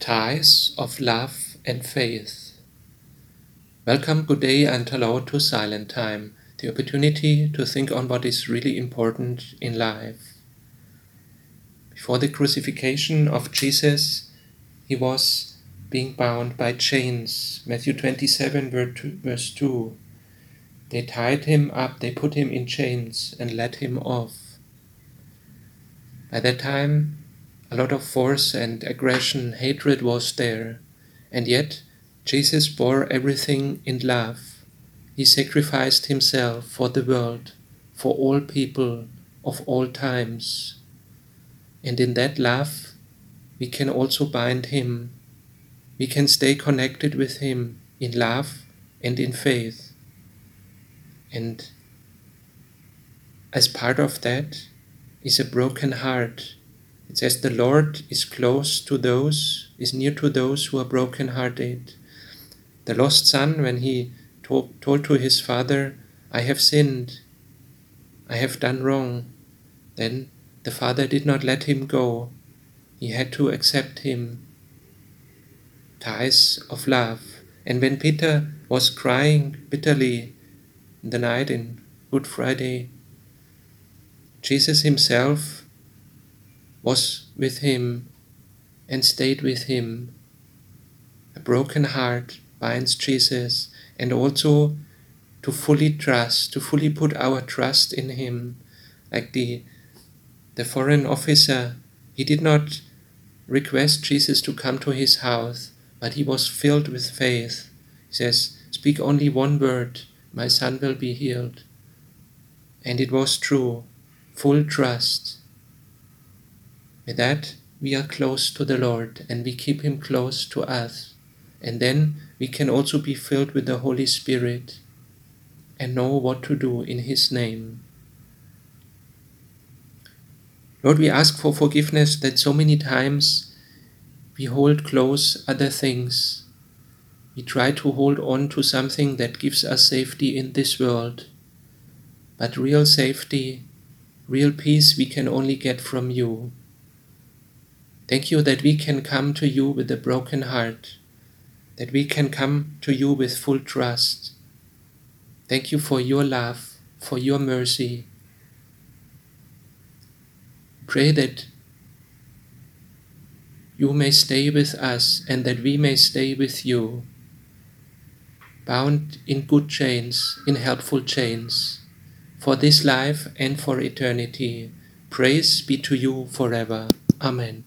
Ties of Love and Faith. Welcome, good day, and hello to Silent Time, the opportunity to think on what is really important in life. Before the crucifixion of Jesus, he was being bound by chains. Matthew 27, verse 2. They tied him up, they put him in chains, and let him off. By that time, a lot of force and aggression, hatred was there. And yet, Jesus bore everything in love. He sacrificed himself for the world, for all people of all times. And in that love, we can also bind him. We can stay connected with him in love and in faith. And as part of that is a broken heart it says, The Lord is close to those, is near to those who are broken-hearted. The lost son, when he told, told to his father, I have sinned, I have done wrong, then the father did not let him go. He had to accept him. Ties of love. And when Peter was crying bitterly in the night in Good Friday, Jesus himself was with him and stayed with him. A broken heart binds Jesus, and also to fully trust, to fully put our trust in him. Like the, the foreign officer, he did not request Jesus to come to his house, but he was filled with faith. He says, Speak only one word, my son will be healed. And it was true, full trust. With that, we are close to the Lord and we keep Him close to us. And then we can also be filled with the Holy Spirit and know what to do in His name. Lord, we ask for forgiveness that so many times we hold close other things. We try to hold on to something that gives us safety in this world. But real safety, real peace we can only get from you. Thank you that we can come to you with a broken heart, that we can come to you with full trust. Thank you for your love, for your mercy. Pray that you may stay with us and that we may stay with you, bound in good chains, in helpful chains, for this life and for eternity. Praise be to you forever. Amen.